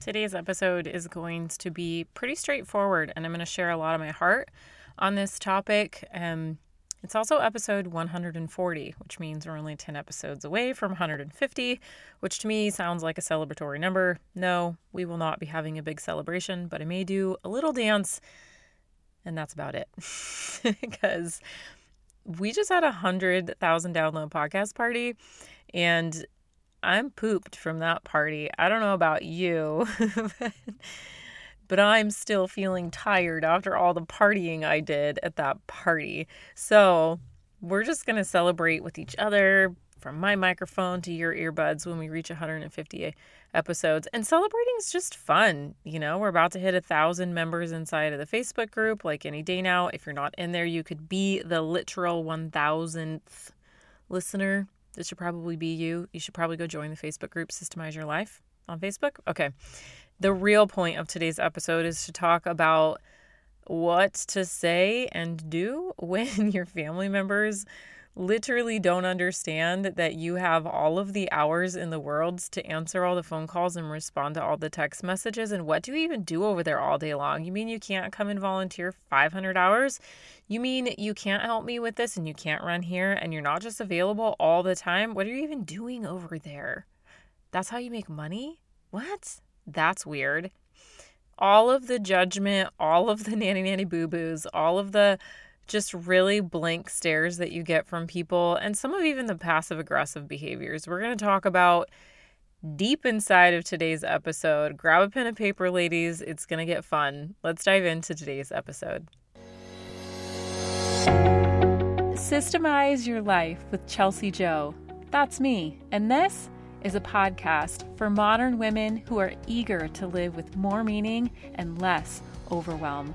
Today's episode is going to be pretty straightforward, and I'm going to share a lot of my heart on this topic. Um, it's also episode 140, which means we're only 10 episodes away from 150, which to me sounds like a celebratory number. No, we will not be having a big celebration, but I may do a little dance, and that's about it. because we just had a 100,000 download podcast party, and I'm pooped from that party. I don't know about you. but I'm still feeling tired after all the partying I did at that party. So we're just going to celebrate with each other from my microphone to your earbuds when we reach 150 episodes. And celebrating is just fun. You know, we're about to hit a thousand members inside of the Facebook group like any day now. If you're not in there, you could be the literal 1000th listener. This should probably be you. You should probably go join the Facebook group Systemize Your Life on Facebook. Okay the real point of today's episode is to talk about what to say and do when your family members literally don't understand that you have all of the hours in the world to answer all the phone calls and respond to all the text messages. And what do you even do over there all day long? You mean you can't come and volunteer 500 hours? You mean you can't help me with this and you can't run here and you're not just available all the time? What are you even doing over there? That's how you make money? What? That's weird. All of the judgment, all of the nanny nanny boo boos, all of the just really blank stares that you get from people, and some of even the passive aggressive behaviors. We're going to talk about deep inside of today's episode. Grab a pen and paper, ladies. It's going to get fun. Let's dive into today's episode. Systemize Your Life with Chelsea Joe. That's me. And this is a podcast for modern women who are eager to live with more meaning and less overwhelm.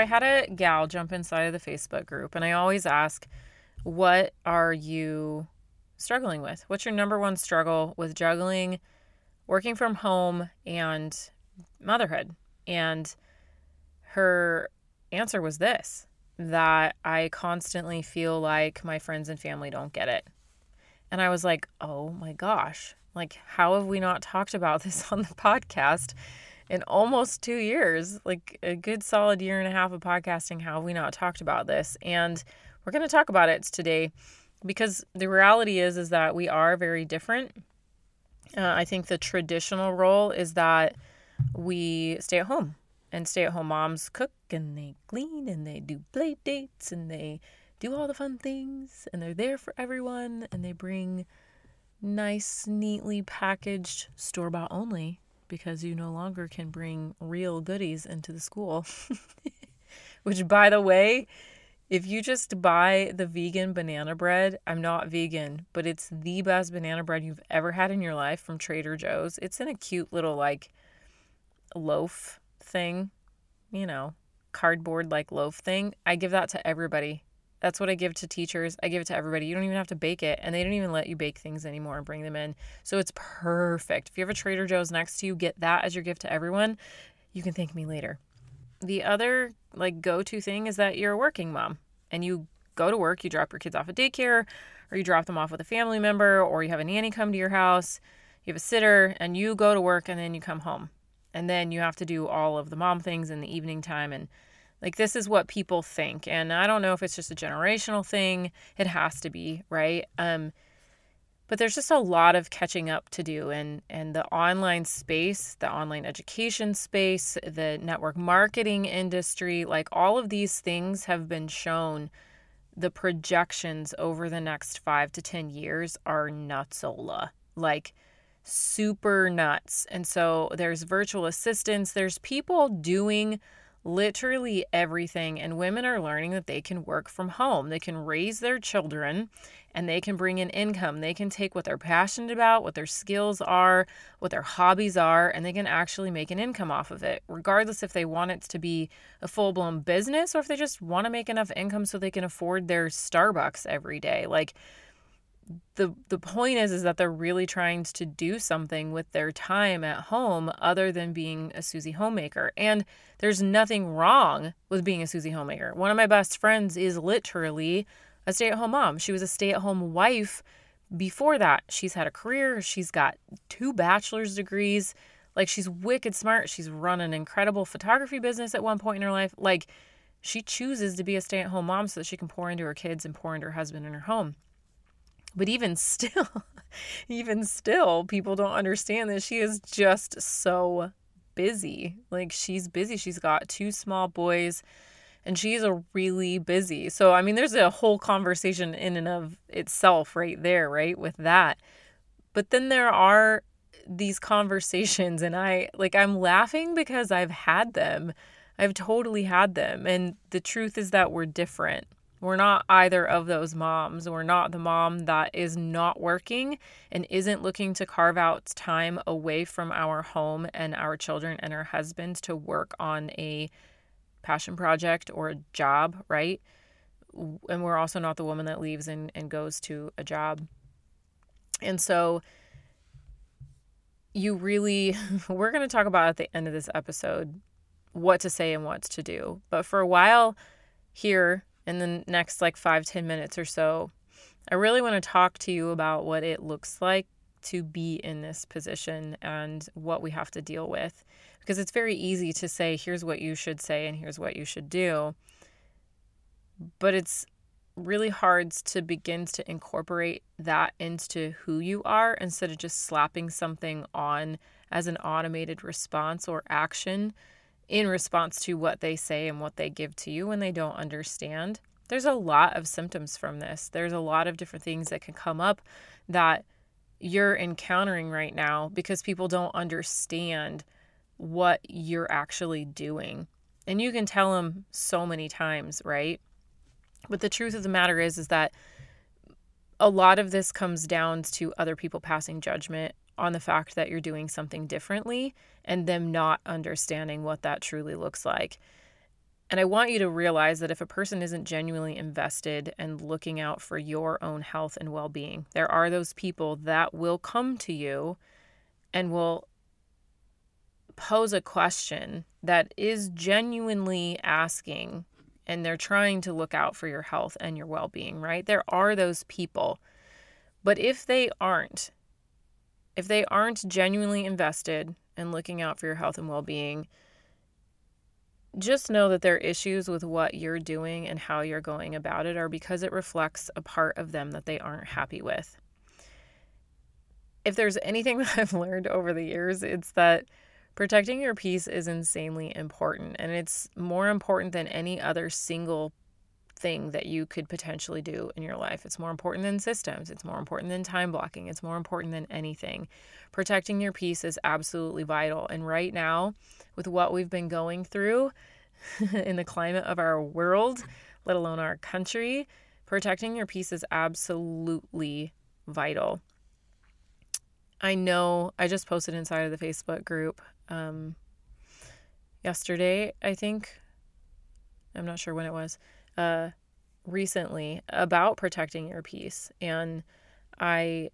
I had a gal jump inside of the Facebook group, and I always ask, What are you struggling with? What's your number one struggle with juggling working from home and motherhood? And her answer was this that I constantly feel like my friends and family don't get it. And I was like, oh my gosh, like, how have we not talked about this on the podcast in almost two years? Like, a good solid year and a half of podcasting. How have we not talked about this? And we're going to talk about it today because the reality is is that we are very different. Uh, I think the traditional role is that we stay at home and stay at home moms cook and they clean and they do play dates and they do all the fun things and they're there for everyone and they bring nice, neatly packaged store bought only because you no longer can bring real goodies into the school. Which, by the way, if you just buy the vegan banana bread, I'm not vegan, but it's the best banana bread you've ever had in your life from Trader Joe's. It's in a cute little like loaf thing, you know, cardboard like loaf thing, I give that to everybody. That's what I give to teachers. I give it to everybody. You don't even have to bake it. And they don't even let you bake things anymore and bring them in. So it's perfect. If you have a Trader Joe's next to you, get that as your gift to everyone. You can thank me later. The other like go-to thing is that you're a working mom and you go to work, you drop your kids off at daycare or you drop them off with a family member or you have a nanny come to your house, you have a sitter and you go to work and then you come home and then you have to do all of the mom things in the evening time and like this is what people think and i don't know if it's just a generational thing it has to be right um but there's just a lot of catching up to do and and the online space the online education space the network marketing industry like all of these things have been shown the projections over the next 5 to 10 years are nutsola like super nuts. And so there's virtual assistants, there's people doing literally everything. And women are learning that they can work from home, they can raise their children, and they can bring in income. They can take what they're passionate about, what their skills are, what their hobbies are, and they can actually make an income off of it, regardless if they want it to be a full blown business or if they just want to make enough income so they can afford their Starbucks every day. Like, the the point is is that they're really trying to do something with their time at home other than being a Susie homemaker. And there's nothing wrong with being a Susie homemaker. One of my best friends is literally a stay-at-home mom. She was a stay-at-home wife before that. She's had a career, she's got two bachelor's degrees. Like she's wicked smart. She's run an incredible photography business at one point in her life. Like she chooses to be a stay-at-home mom so that she can pour into her kids and pour into her husband and her home. But even still, even still, people don't understand that she is just so busy. Like she's busy. She's got two small boys and she's a really busy. So I mean there's a whole conversation in and of itself right there, right? With that. But then there are these conversations and I like I'm laughing because I've had them. I've totally had them and the truth is that we're different. We're not either of those moms. We're not the mom that is not working and isn't looking to carve out time away from our home and our children and our husbands to work on a passion project or a job, right? And we're also not the woman that leaves and, and goes to a job. And so you really, we're going to talk about at the end of this episode what to say and what to do. But for a while here, in the next like five ten minutes or so, I really want to talk to you about what it looks like to be in this position and what we have to deal with. Because it's very easy to say, here's what you should say and here's what you should do. But it's really hard to begin to incorporate that into who you are instead of just slapping something on as an automated response or action in response to what they say and what they give to you when they don't understand. There's a lot of symptoms from this. There's a lot of different things that can come up that you're encountering right now because people don't understand what you're actually doing. And you can tell them so many times, right? But the truth of the matter is is that a lot of this comes down to other people passing judgment on the fact that you're doing something differently and them not understanding what that truly looks like. And I want you to realize that if a person isn't genuinely invested and looking out for your own health and well being, there are those people that will come to you and will pose a question that is genuinely asking and they're trying to look out for your health and your well being, right? There are those people. But if they aren't, if they aren't genuinely invested in looking out for your health and well being, just know that their issues with what you're doing and how you're going about it are because it reflects a part of them that they aren't happy with. If there's anything that I've learned over the years, it's that protecting your peace is insanely important and it's more important than any other single thing that you could potentially do in your life. It's more important than systems, it's more important than time blocking, it's more important than anything. Protecting your peace is absolutely vital. And right now, with what we've been going through in the climate of our world, let alone our country, protecting your peace is absolutely vital. I know I just posted inside of the Facebook group um, yesterday, I think. I'm not sure when it was uh, recently about protecting your peace, and I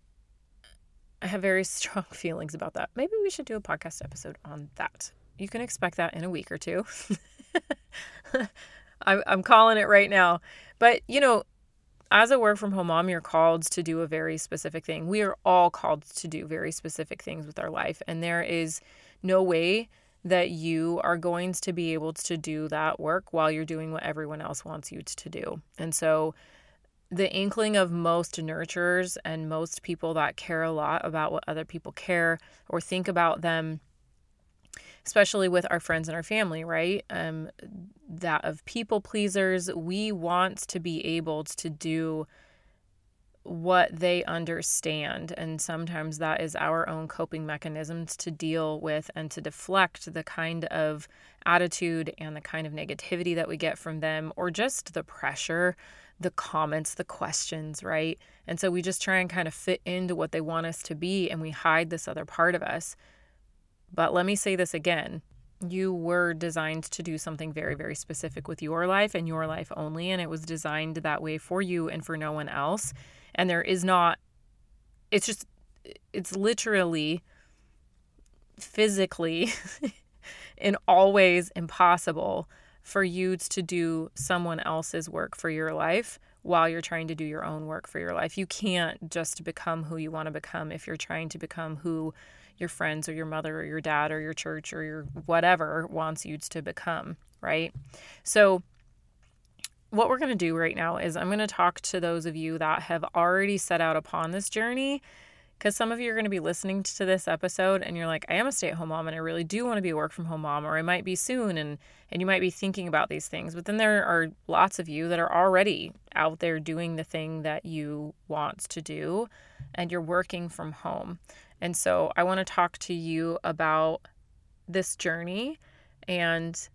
I have very strong feelings about that. Maybe we should do a podcast episode on that. You can expect that in a week or two. I'm, I'm calling it right now. But, you know, as a work from home mom, you're called to do a very specific thing. We are all called to do very specific things with our life. And there is no way that you are going to be able to do that work while you're doing what everyone else wants you to do. And so, the inkling of most nurturers and most people that care a lot about what other people care or think about them, especially with our friends and our family, right? Um, that of people pleasers, we want to be able to do what they understand. And sometimes that is our own coping mechanisms to deal with and to deflect the kind of attitude and the kind of negativity that we get from them, or just the pressure, the comments, the questions, right? And so we just try and kind of fit into what they want us to be and we hide this other part of us. But let me say this again you were designed to do something very, very specific with your life and your life only. And it was designed that way for you and for no one else. And there is not, it's just, it's literally physically in all ways impossible for you to do someone else's work for your life while you're trying to do your own work for your life. You can't just become who you want to become if you're trying to become who your friends or your mother or your dad or your church or your whatever wants you to become, right? So, what we're going to do right now is I'm going to talk to those of you that have already set out upon this journey because some of you are going to be listening to this episode and you're like i am a stay-at-home mom and i really do want to be a work from home mom or i might be soon and and you might be thinking about these things but then there are lots of you that are already out there doing the thing that you want to do and you're working from home. And so I want to talk to you about this journey and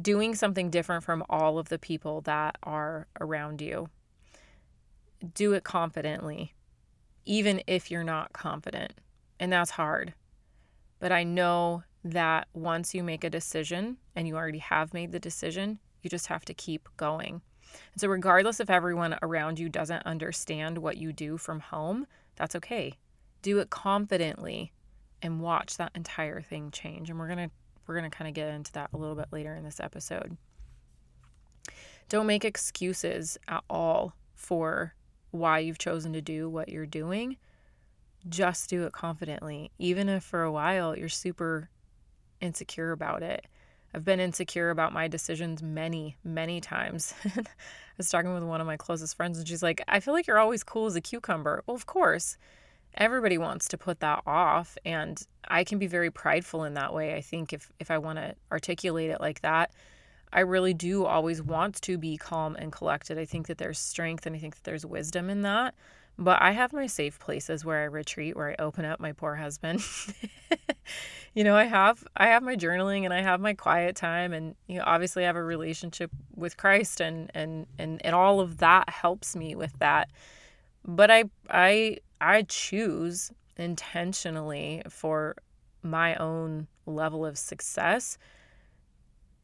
doing something different from all of the people that are around you. Do it confidently, even if you're not confident. And that's hard. But I know that once you make a decision and you already have made the decision, you just have to keep going. And so, regardless if everyone around you doesn't understand what you do from home, that's okay do it confidently and watch that entire thing change and we're going to we're going to kind of get into that a little bit later in this episode. Don't make excuses at all for why you've chosen to do what you're doing. Just do it confidently. Even if for a while you're super insecure about it. I've been insecure about my decisions many, many times. I was talking with one of my closest friends, and she's like, I feel like you're always cool as a cucumber. Well, of course everybody wants to put that off and i can be very prideful in that way i think if if i want to articulate it like that. I really do always want to be calm and collected. I think that there's strength and i think that there's wisdom in that but i have my safe places where i retreat where i open up my poor husband. You know i have i have my journaling and i have my quiet time and you know obviously i have a relationship with christ and and and, and all of that helps me with that. But i i I choose intentionally for my own level of success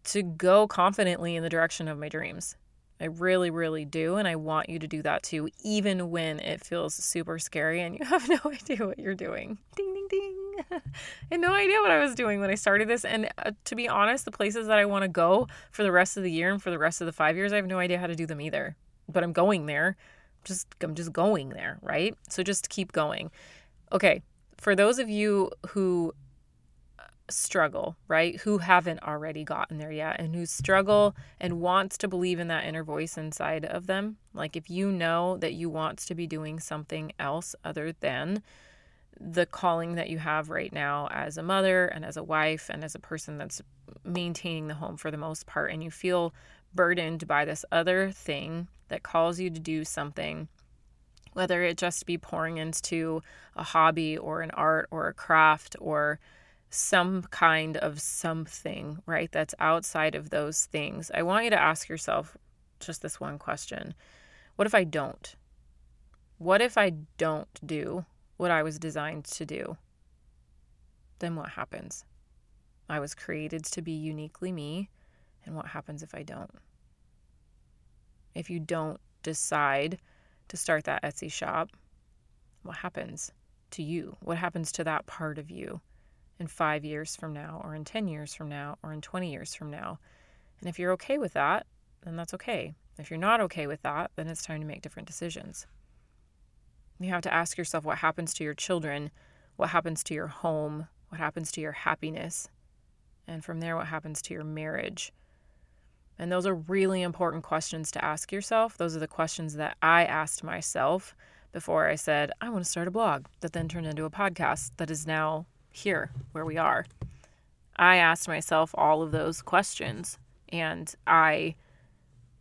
to go confidently in the direction of my dreams. I really, really do. And I want you to do that too, even when it feels super scary and you have no idea what you're doing. Ding, ding, ding. I had no idea what I was doing when I started this. And uh, to be honest, the places that I want to go for the rest of the year and for the rest of the five years, I have no idea how to do them either. But I'm going there just I'm just going there, right? So just keep going. Okay, for those of you who uh, struggle, right? Who haven't already gotten there yet and who struggle and wants to believe in that inner voice inside of them. Like if you know that you want to be doing something else other than the calling that you have right now as a mother and as a wife and as a person that's maintaining the home for the most part and you feel burdened by this other thing that calls you to do something, whether it just be pouring into a hobby or an art or a craft or some kind of something, right, that's outside of those things, I want you to ask yourself just this one question What if I don't? What if I don't do what I was designed to do? Then what happens? I was created to be uniquely me, and what happens if I don't? if you don't decide to start that Etsy shop, what happens to you? What happens to that part of you in five years from now, or in 10 years from now, or in 20 years from now? And if you're okay with that, then that's okay. If you're not okay with that, then it's time to make different decisions. You have to ask yourself what happens to your children, what happens to your home, what happens to your happiness, and from there, what happens to your marriage and those are really important questions to ask yourself. Those are the questions that I asked myself before I said, I want to start a blog that then turned into a podcast that is now here where we are. I asked myself all of those questions and I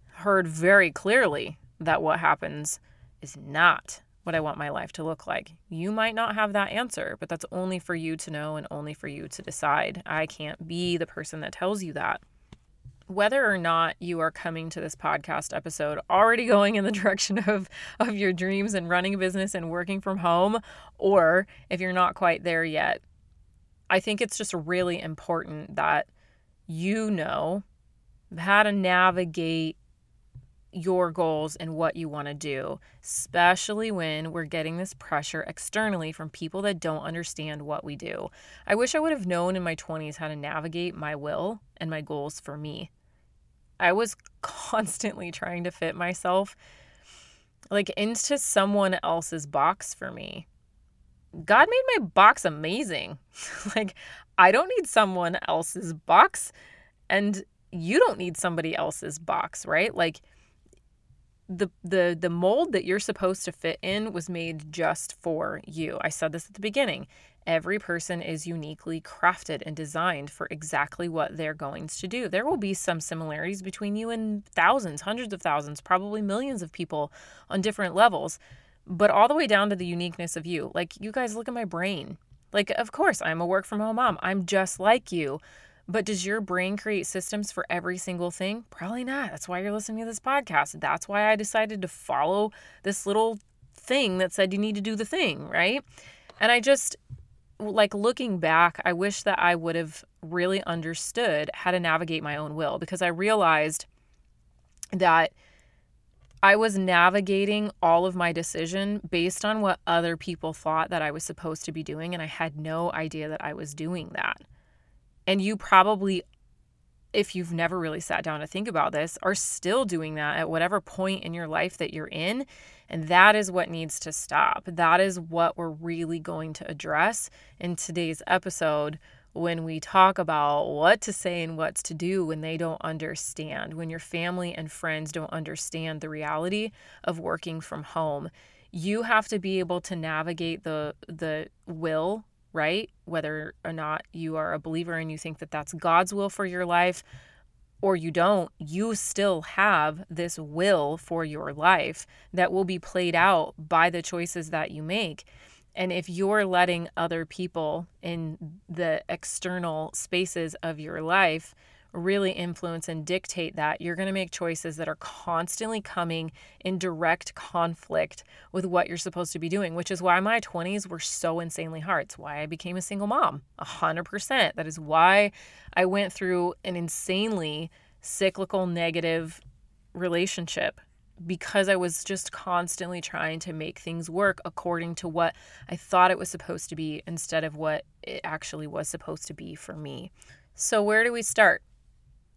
heard very clearly that what happens is not what I want my life to look like. You might not have that answer, but that's only for you to know and only for you to decide. I can't be the person that tells you that. Whether or not you are coming to this podcast episode already going in the direction of, of your dreams and running a business and working from home, or if you're not quite there yet, I think it's just really important that you know how to navigate your goals and what you want to do, especially when we're getting this pressure externally from people that don't understand what we do. I wish I would have known in my 20s how to navigate my will and my goals for me. I was constantly trying to fit myself like into someone else's box for me. God made my box amazing. like I don't need someone else's box and you don't need somebody else's box, right? Like the the the mold that you're supposed to fit in was made just for you. I said this at the beginning. Every person is uniquely crafted and designed for exactly what they're going to do. There will be some similarities between you and thousands, hundreds of thousands, probably millions of people on different levels, but all the way down to the uniqueness of you. Like you guys look at my brain. Like of course, I'm a work from home mom. I'm just like you. But does your brain create systems for every single thing? Probably not. That's why you're listening to this podcast. That's why I decided to follow this little thing that said you need to do the thing, right? And I just, like looking back, I wish that I would have really understood how to navigate my own will because I realized that I was navigating all of my decision based on what other people thought that I was supposed to be doing. And I had no idea that I was doing that. And you probably, if you've never really sat down to think about this, are still doing that at whatever point in your life that you're in. And that is what needs to stop. That is what we're really going to address in today's episode when we talk about what to say and what's to do when they don't understand, when your family and friends don't understand the reality of working from home. You have to be able to navigate the the will right? Whether or not you are a believer and you think that that's God's will for your life or you don't, you still have this will for your life that will be played out by the choices that you make. And if you're letting other people in the external spaces of your life really influence and dictate that, you're going to make choices that are constantly coming in direct conflict with what you're supposed to be doing, which is why my 20s were so insanely hard. It's why I became a single mom, 100%. That is why I went through an insanely cyclical negative relationship because I was just constantly trying to make things work according to what I thought it was supposed to be instead of what it actually was supposed to be for me. So, where do we start?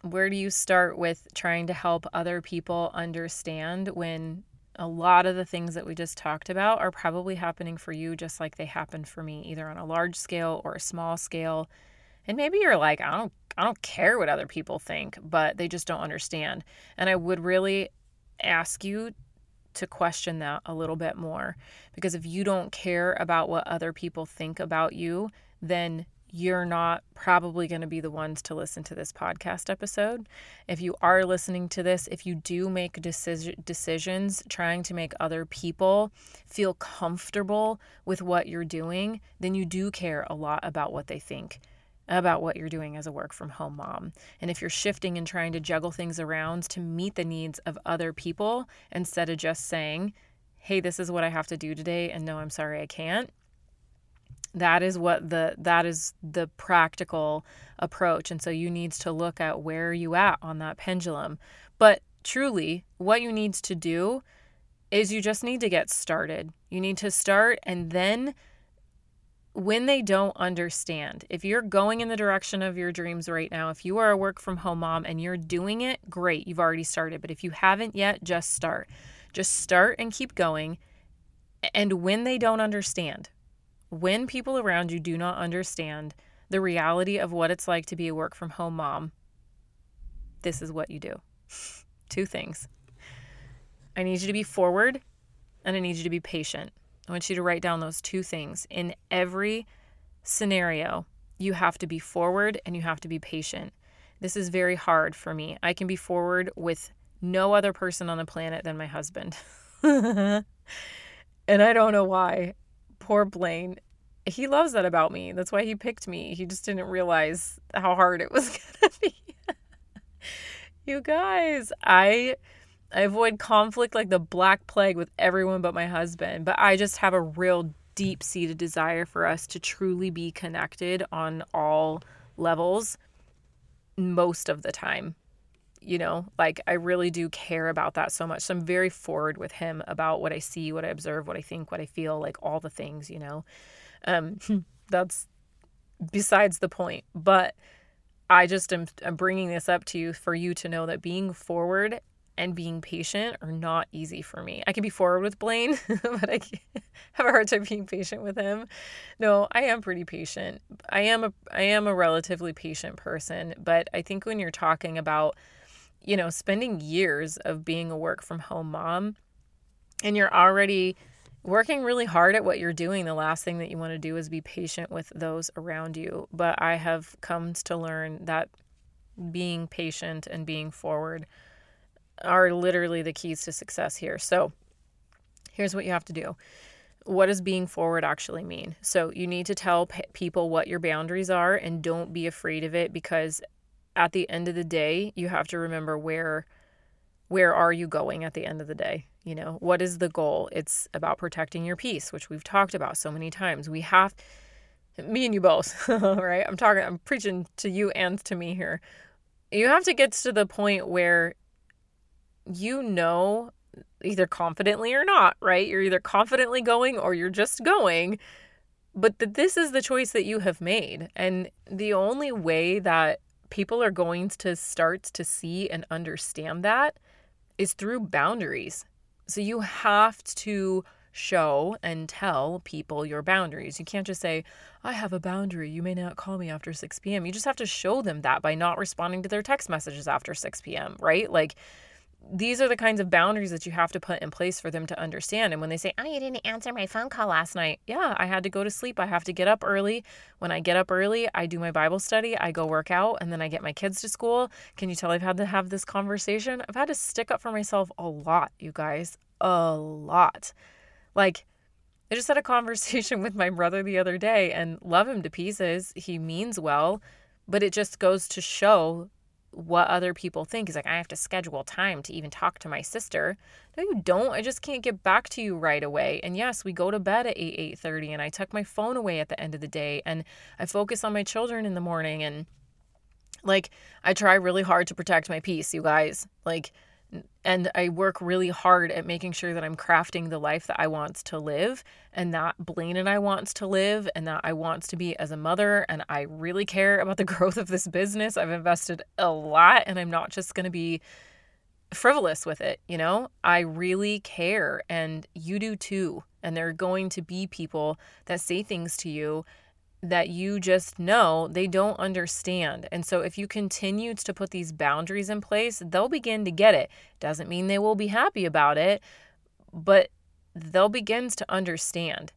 Where do you start with trying to help other people understand when a lot of the things that we just talked about are probably happening for you just like they happened for me either on a large scale or a small scale? And maybe you're like I don't I don't care what other people think but they just don't understand. And I would really ask you to question that a little bit more because if you don't care about what other people think about you then you're not probably going to be the ones to listen to this podcast episode. If you are listening to this, if you do make decision, decisions trying to make other people feel comfortable with what you're doing, then you do care a lot about what they think about what you're doing as a work from home mom. And if you're shifting and trying to juggle things around to meet the needs of other people instead of just saying, hey, this is what I have to do today, and no, I'm sorry, I can't that is what the that is the practical approach and so you need to look at where you at on that pendulum but truly what you need to do is you just need to get started you need to start and then when they don't understand, if you're going in the direction of your dreams right now, if you are a work from home mom and you're doing it, great, you've already started. But if you haven't yet, just start. Just start and keep going. And when they don't understand, when people around you do not understand the reality of what it's like to be a work from home mom, this is what you do. Two things. I need you to be forward and I need you to be patient. I want you to write down those two things. In every scenario, you have to be forward and you have to be patient. This is very hard for me. I can be forward with no other person on the planet than my husband. And I don't know why. Poor Blaine. He loves that about me. That's why he picked me. He just didn't realize how hard it was going to be. you guys, I I avoid conflict like the black plague with everyone but my husband, but I just have a real deep seated desire for us to truly be connected on all levels most of the time. You know, like I really do care about that so much. So I'm very forward with him about what I see, what I observe, what I think, what I feel, like all the things, you know. Um, that's besides the point. But I just am I'm bringing this up to you for you to know that being forward and being patient are not easy for me. I can be forward with Blaine, but I have a hard time being patient with him. No, I am pretty patient. I am a I am a relatively patient person, but I think when you're talking about you know, spending years of being a work from home mom and you're already working really hard at what you're doing, the last thing that you want to do is be patient with those around you. But I have come to learn that being patient and being forward are literally the keys to success here. So, here's what you have to do. What does being forward actually mean? So, you need to tell p- people what your boundaries are and don't be afraid of it because at the end of the day, you have to remember where where are you going at the end of the day? You know, what is the goal? It's about protecting your peace, which we've talked about so many times. We have me and you both, right? I'm talking I'm preaching to you and to me here. You have to get to the point where you know either confidently or not, right? You're either confidently going or you're just going, but that this is the choice that you have made. And the only way that people are going to start to see and understand that is through boundaries. So you have to show and tell people your boundaries. You can't just say, I have a boundary. You may not call me after 6 p.m. You just have to show them that by not responding to their text messages after 6 p.m., right? Like, these are the kinds of boundaries that you have to put in place for them to understand. And when they say, Oh, you didn't answer my phone call last night. Yeah, I had to go to sleep. I have to get up early. When I get up early, I do my Bible study, I go work out, and then I get my kids to school. Can you tell I've had to have this conversation? I've had to stick up for myself a lot, you guys. A lot. Like, I just had a conversation with my brother the other day and love him to pieces. He means well, but it just goes to show what other people think. He's like, I have to schedule time to even talk to my sister. No, you don't. I just can't get back to you right away. And yes, we go to bed at 8, 8.30 and I tuck my phone away at the end of the day and I focus on my children in the morning and like I try really hard to protect my peace, you guys. Like and I work really hard at making sure that I'm crafting the life that I want to live and that Blaine and I wants to live and that I wants to be as a mother and I really care about the growth of this business. I've invested a lot and I'm not just going to be frivolous with it, you know? I really care and you do too. And there are going to be people that say things to you that you just know they don't understand. And so if you continue to put these boundaries in place, they'll begin to get it. Doesn't mean they will be happy about it, but they'll begin to understand.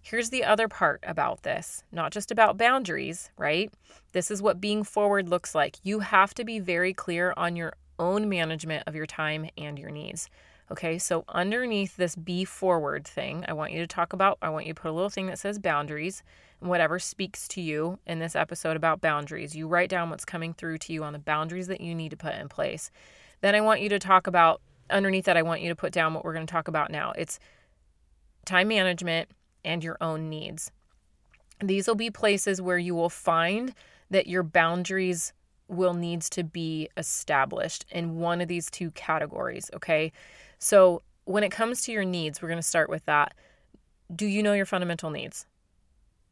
Here's the other part about this, not just about boundaries, right? This is what being forward looks like. You have to be very clear on your own management of your time and your needs. Okay, so underneath this be forward thing, I want you to talk about, I want you to put a little thing that says boundaries whatever speaks to you in this episode about boundaries. You write down what's coming through to you on the boundaries that you need to put in place. Then I want you to talk about, underneath that, I want you to put down what we're going to talk about now. It's time management and your own needs. These will be places where you will find that your boundaries will needs to be established in one of these two categories, okay? So, when it comes to your needs, we're going to start with that. Do you know your fundamental needs?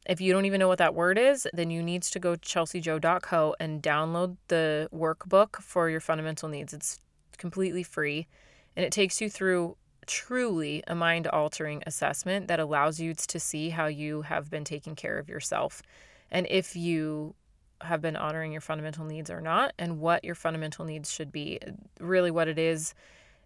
If you don't even know what that word is, then you need to go to chelseajoe.co and download the workbook for your fundamental needs. It's completely free and it takes you through truly a mind altering assessment that allows you to see how you have been taking care of yourself and if you have been honoring your fundamental needs or not and what your fundamental needs should be. Really, what it is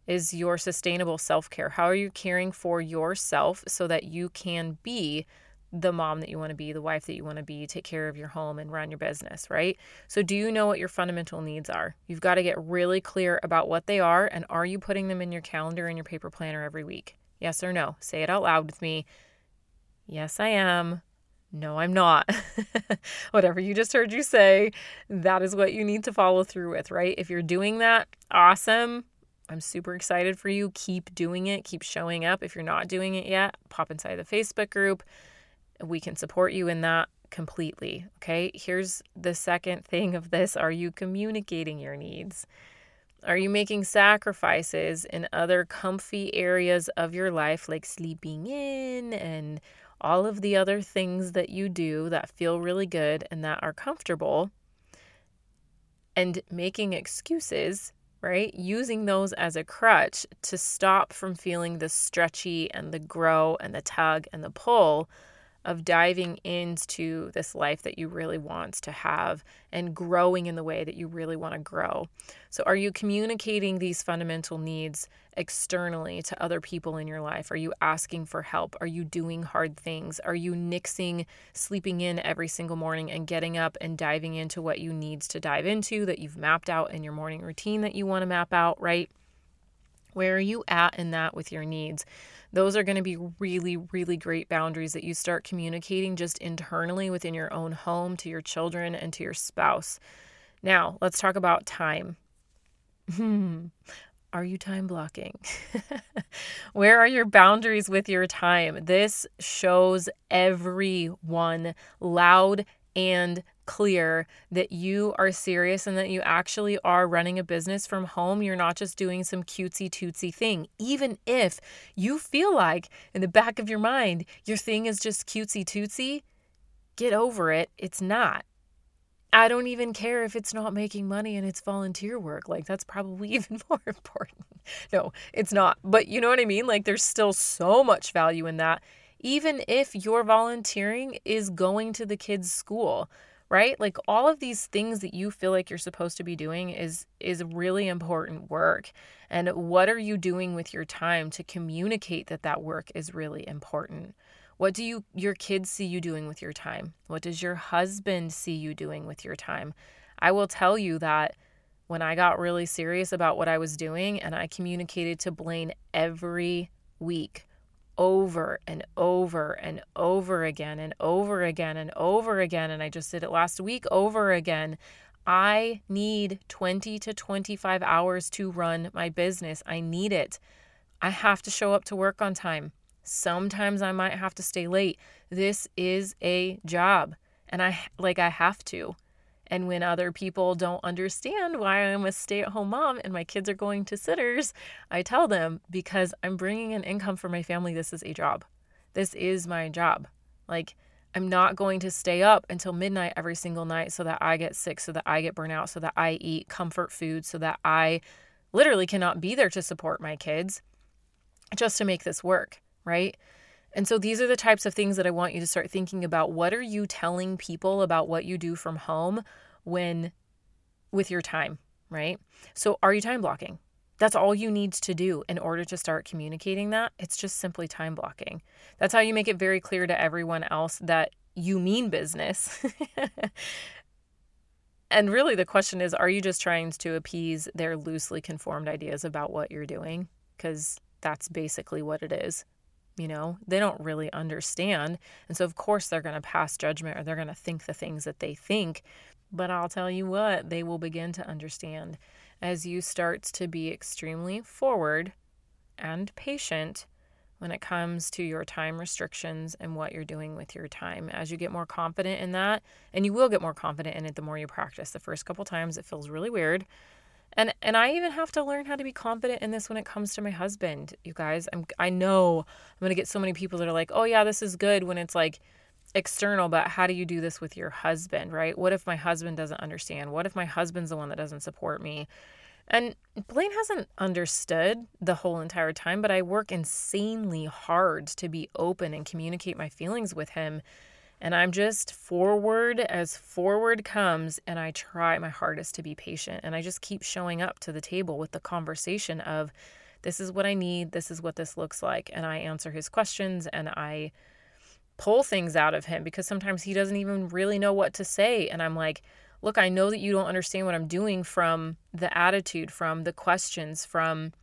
is your sustainable self care. How are you caring for yourself so that you can be the mom that you want to be, the wife that you want to be, take care of your home and run your business, right? So, do you know what your fundamental needs are? You've got to get really clear about what they are and are you putting them in your calendar and your paper planner every week? Yes or no? Say it out loud with me. Yes, I am. No, I'm not. Whatever you just heard you say, that is what you need to follow through with, right? If you're doing that, awesome. I'm super excited for you. Keep doing it. Keep showing up. If you're not doing it yet, pop inside the Facebook group. We can support you in that completely. Okay. Here's the second thing of this Are you communicating your needs? Are you making sacrifices in other comfy areas of your life, like sleeping in and all of the other things that you do that feel really good and that are comfortable? And making excuses right? Using those as a crutch to stop from feeling the stretchy and the grow and the tug and the pull of diving into this life that you really want to have and growing in the way that you really want to grow. So, are you communicating these fundamental needs externally to other people in your life? Are you asking for help? Are you doing hard things? Are you nixing sleeping in every single morning and getting up and diving into what you need to dive into that you've mapped out in your morning routine that you want to map out, right? Where are you at in that with your needs? Those are going to be really, really great boundaries that you start communicating just internally within your own home to your children and to your spouse. Now, let's talk about time. Are you time blocking? Where are your boundaries with your time? This shows everyone loud and clear that you are serious and that you actually are running a business from home. You're not just doing some cutesy tootsy thing. Even if you feel like in the back of your mind your thing is just cutesy tootsy, get over it. It's not. I don't even care if it's not making money and it's volunteer work. Like, that's probably even more important. No, it's not. But you know what I mean? Like, there's still so much value in that even if your volunteering is going to the kids' school, right? Like all of these things that you feel like you're supposed to be doing is is really important work. And what are you doing with your time to communicate that that work is really important? What do you your kids see you doing with your time? What does your husband see you doing with your time? I will tell you that when I got really serious about what I was doing and I communicated to Blaine every week over and over and over again and over again and over again. And I just did it last week over again. I need 20 to 25 hours to run my business. I need it. I have to show up to work on time. Sometimes I might have to stay late. This is a job and I like I have to. And when other people don't understand why I'm a stay at home mom and my kids are going to sitters, I tell them because I'm bringing an income for my family. This is a job. This is my job. Like, I'm not going to stay up until midnight every single night so that I get sick, so that I get burnt out, so that I eat comfort food, so that I literally cannot be there to support my kids just to make this work, right? And so these are the types of things that I want you to start thinking about. What are you telling people about what you do from home when with your time, right? So are you time blocking? That's all you need to do in order to start communicating that. It's just simply time blocking. That's how you make it very clear to everyone else that you mean business. and really, the question is are you just trying to appease their loosely conformed ideas about what you're doing? Because that's basically what it is you know they don't really understand. And so of course they're going to pass judgment or they're going to think the things that they think. But i'll tell you what they will begin to understand as you start to be extremely forward and patient when it comes to your time restrictions and what you're doing with your time. As you get more confident in that and you will get more confident in it the more you practice. The first couple times it feels really weird and and I even have to learn how to be confident in this when it comes to my husband. You guys, I'm I know I'm going to get so many people that are like, "Oh yeah, this is good when it's like external, but how do you do this with your husband, right? What if my husband doesn't understand? What if my husband's the one that doesn't support me?" And Blaine hasn't understood the whole entire time, but I work insanely hard to be open and communicate my feelings with him and I'm just forward as forward comes, and I try my hardest to be patient. And I just keep showing up to the table with the conversation of, this is what I need, this is what this looks like. And I answer his questions and I pull things out of him because sometimes he doesn't even really know what to say. And I'm like, look, I know that you don't understand what I'm doing from the attitude, from the questions, from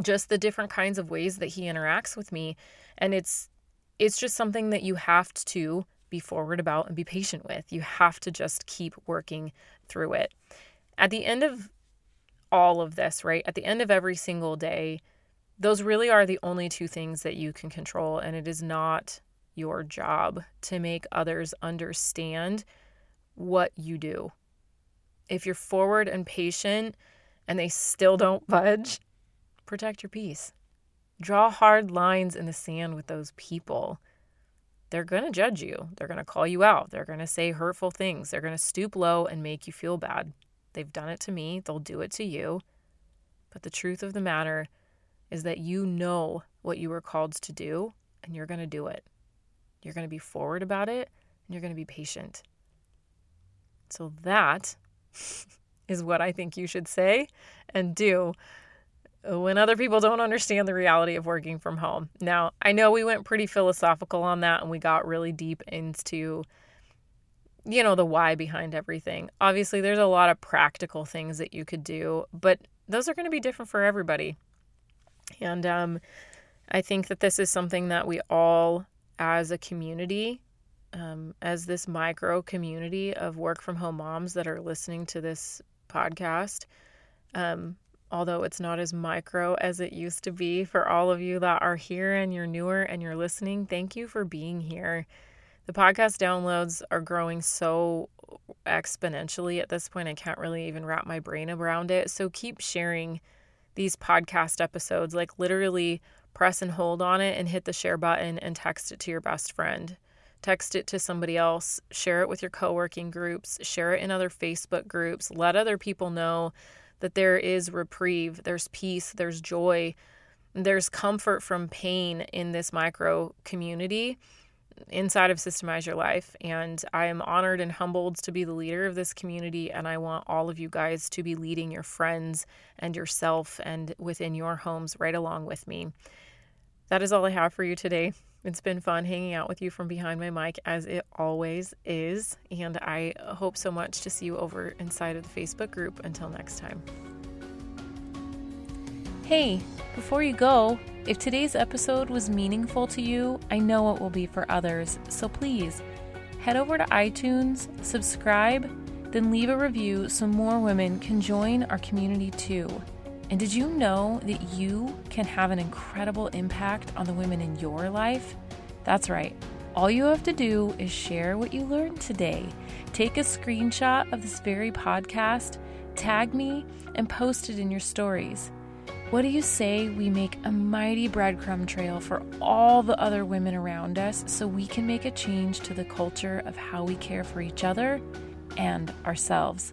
just the different kinds of ways that he interacts with me and it's it's just something that you have to be forward about and be patient with. You have to just keep working through it. At the end of all of this, right? At the end of every single day, those really are the only two things that you can control. And it is not your job to make others understand what you do. If you're forward and patient and they still don't budge, protect your peace. Draw hard lines in the sand with those people. They're going to judge you. They're going to call you out. They're going to say hurtful things. They're going to stoop low and make you feel bad. They've done it to me. They'll do it to you. But the truth of the matter is that you know what you were called to do and you're going to do it. You're going to be forward about it and you're going to be patient. So that is what I think you should say and do when other people don't understand the reality of working from home. Now, I know we went pretty philosophical on that and we got really deep into you know the why behind everything. Obviously, there's a lot of practical things that you could do, but those are going to be different for everybody. And um, I think that this is something that we all, as a community, um, as this micro community of work from home moms that are listening to this podcast, um, although it's not as micro as it used to be for all of you that are here and you're newer and you're listening, thank you for being here. The podcast downloads are growing so exponentially at this point. I can't really even wrap my brain around it. So keep sharing these podcast episodes. Like literally press and hold on it and hit the share button and text it to your best friend. Text it to somebody else, share it with your co working groups, share it in other Facebook groups, let other people know that there is reprieve, there's peace, there's joy, there's comfort from pain in this micro community inside of Systemize Your Life. And I am honored and humbled to be the leader of this community. And I want all of you guys to be leading your friends and yourself and within your homes right along with me. That is all I have for you today. It's been fun hanging out with you from behind my mic, as it always is. And I hope so much to see you over inside of the Facebook group. Until next time. Hey, before you go, if today's episode was meaningful to you, I know it will be for others. So please head over to iTunes, subscribe, then leave a review so more women can join our community too. And did you know that you can have an incredible impact on the women in your life? That's right. All you have to do is share what you learned today. Take a screenshot of this very podcast, tag me, and post it in your stories. What do you say we make a mighty breadcrumb trail for all the other women around us so we can make a change to the culture of how we care for each other and ourselves?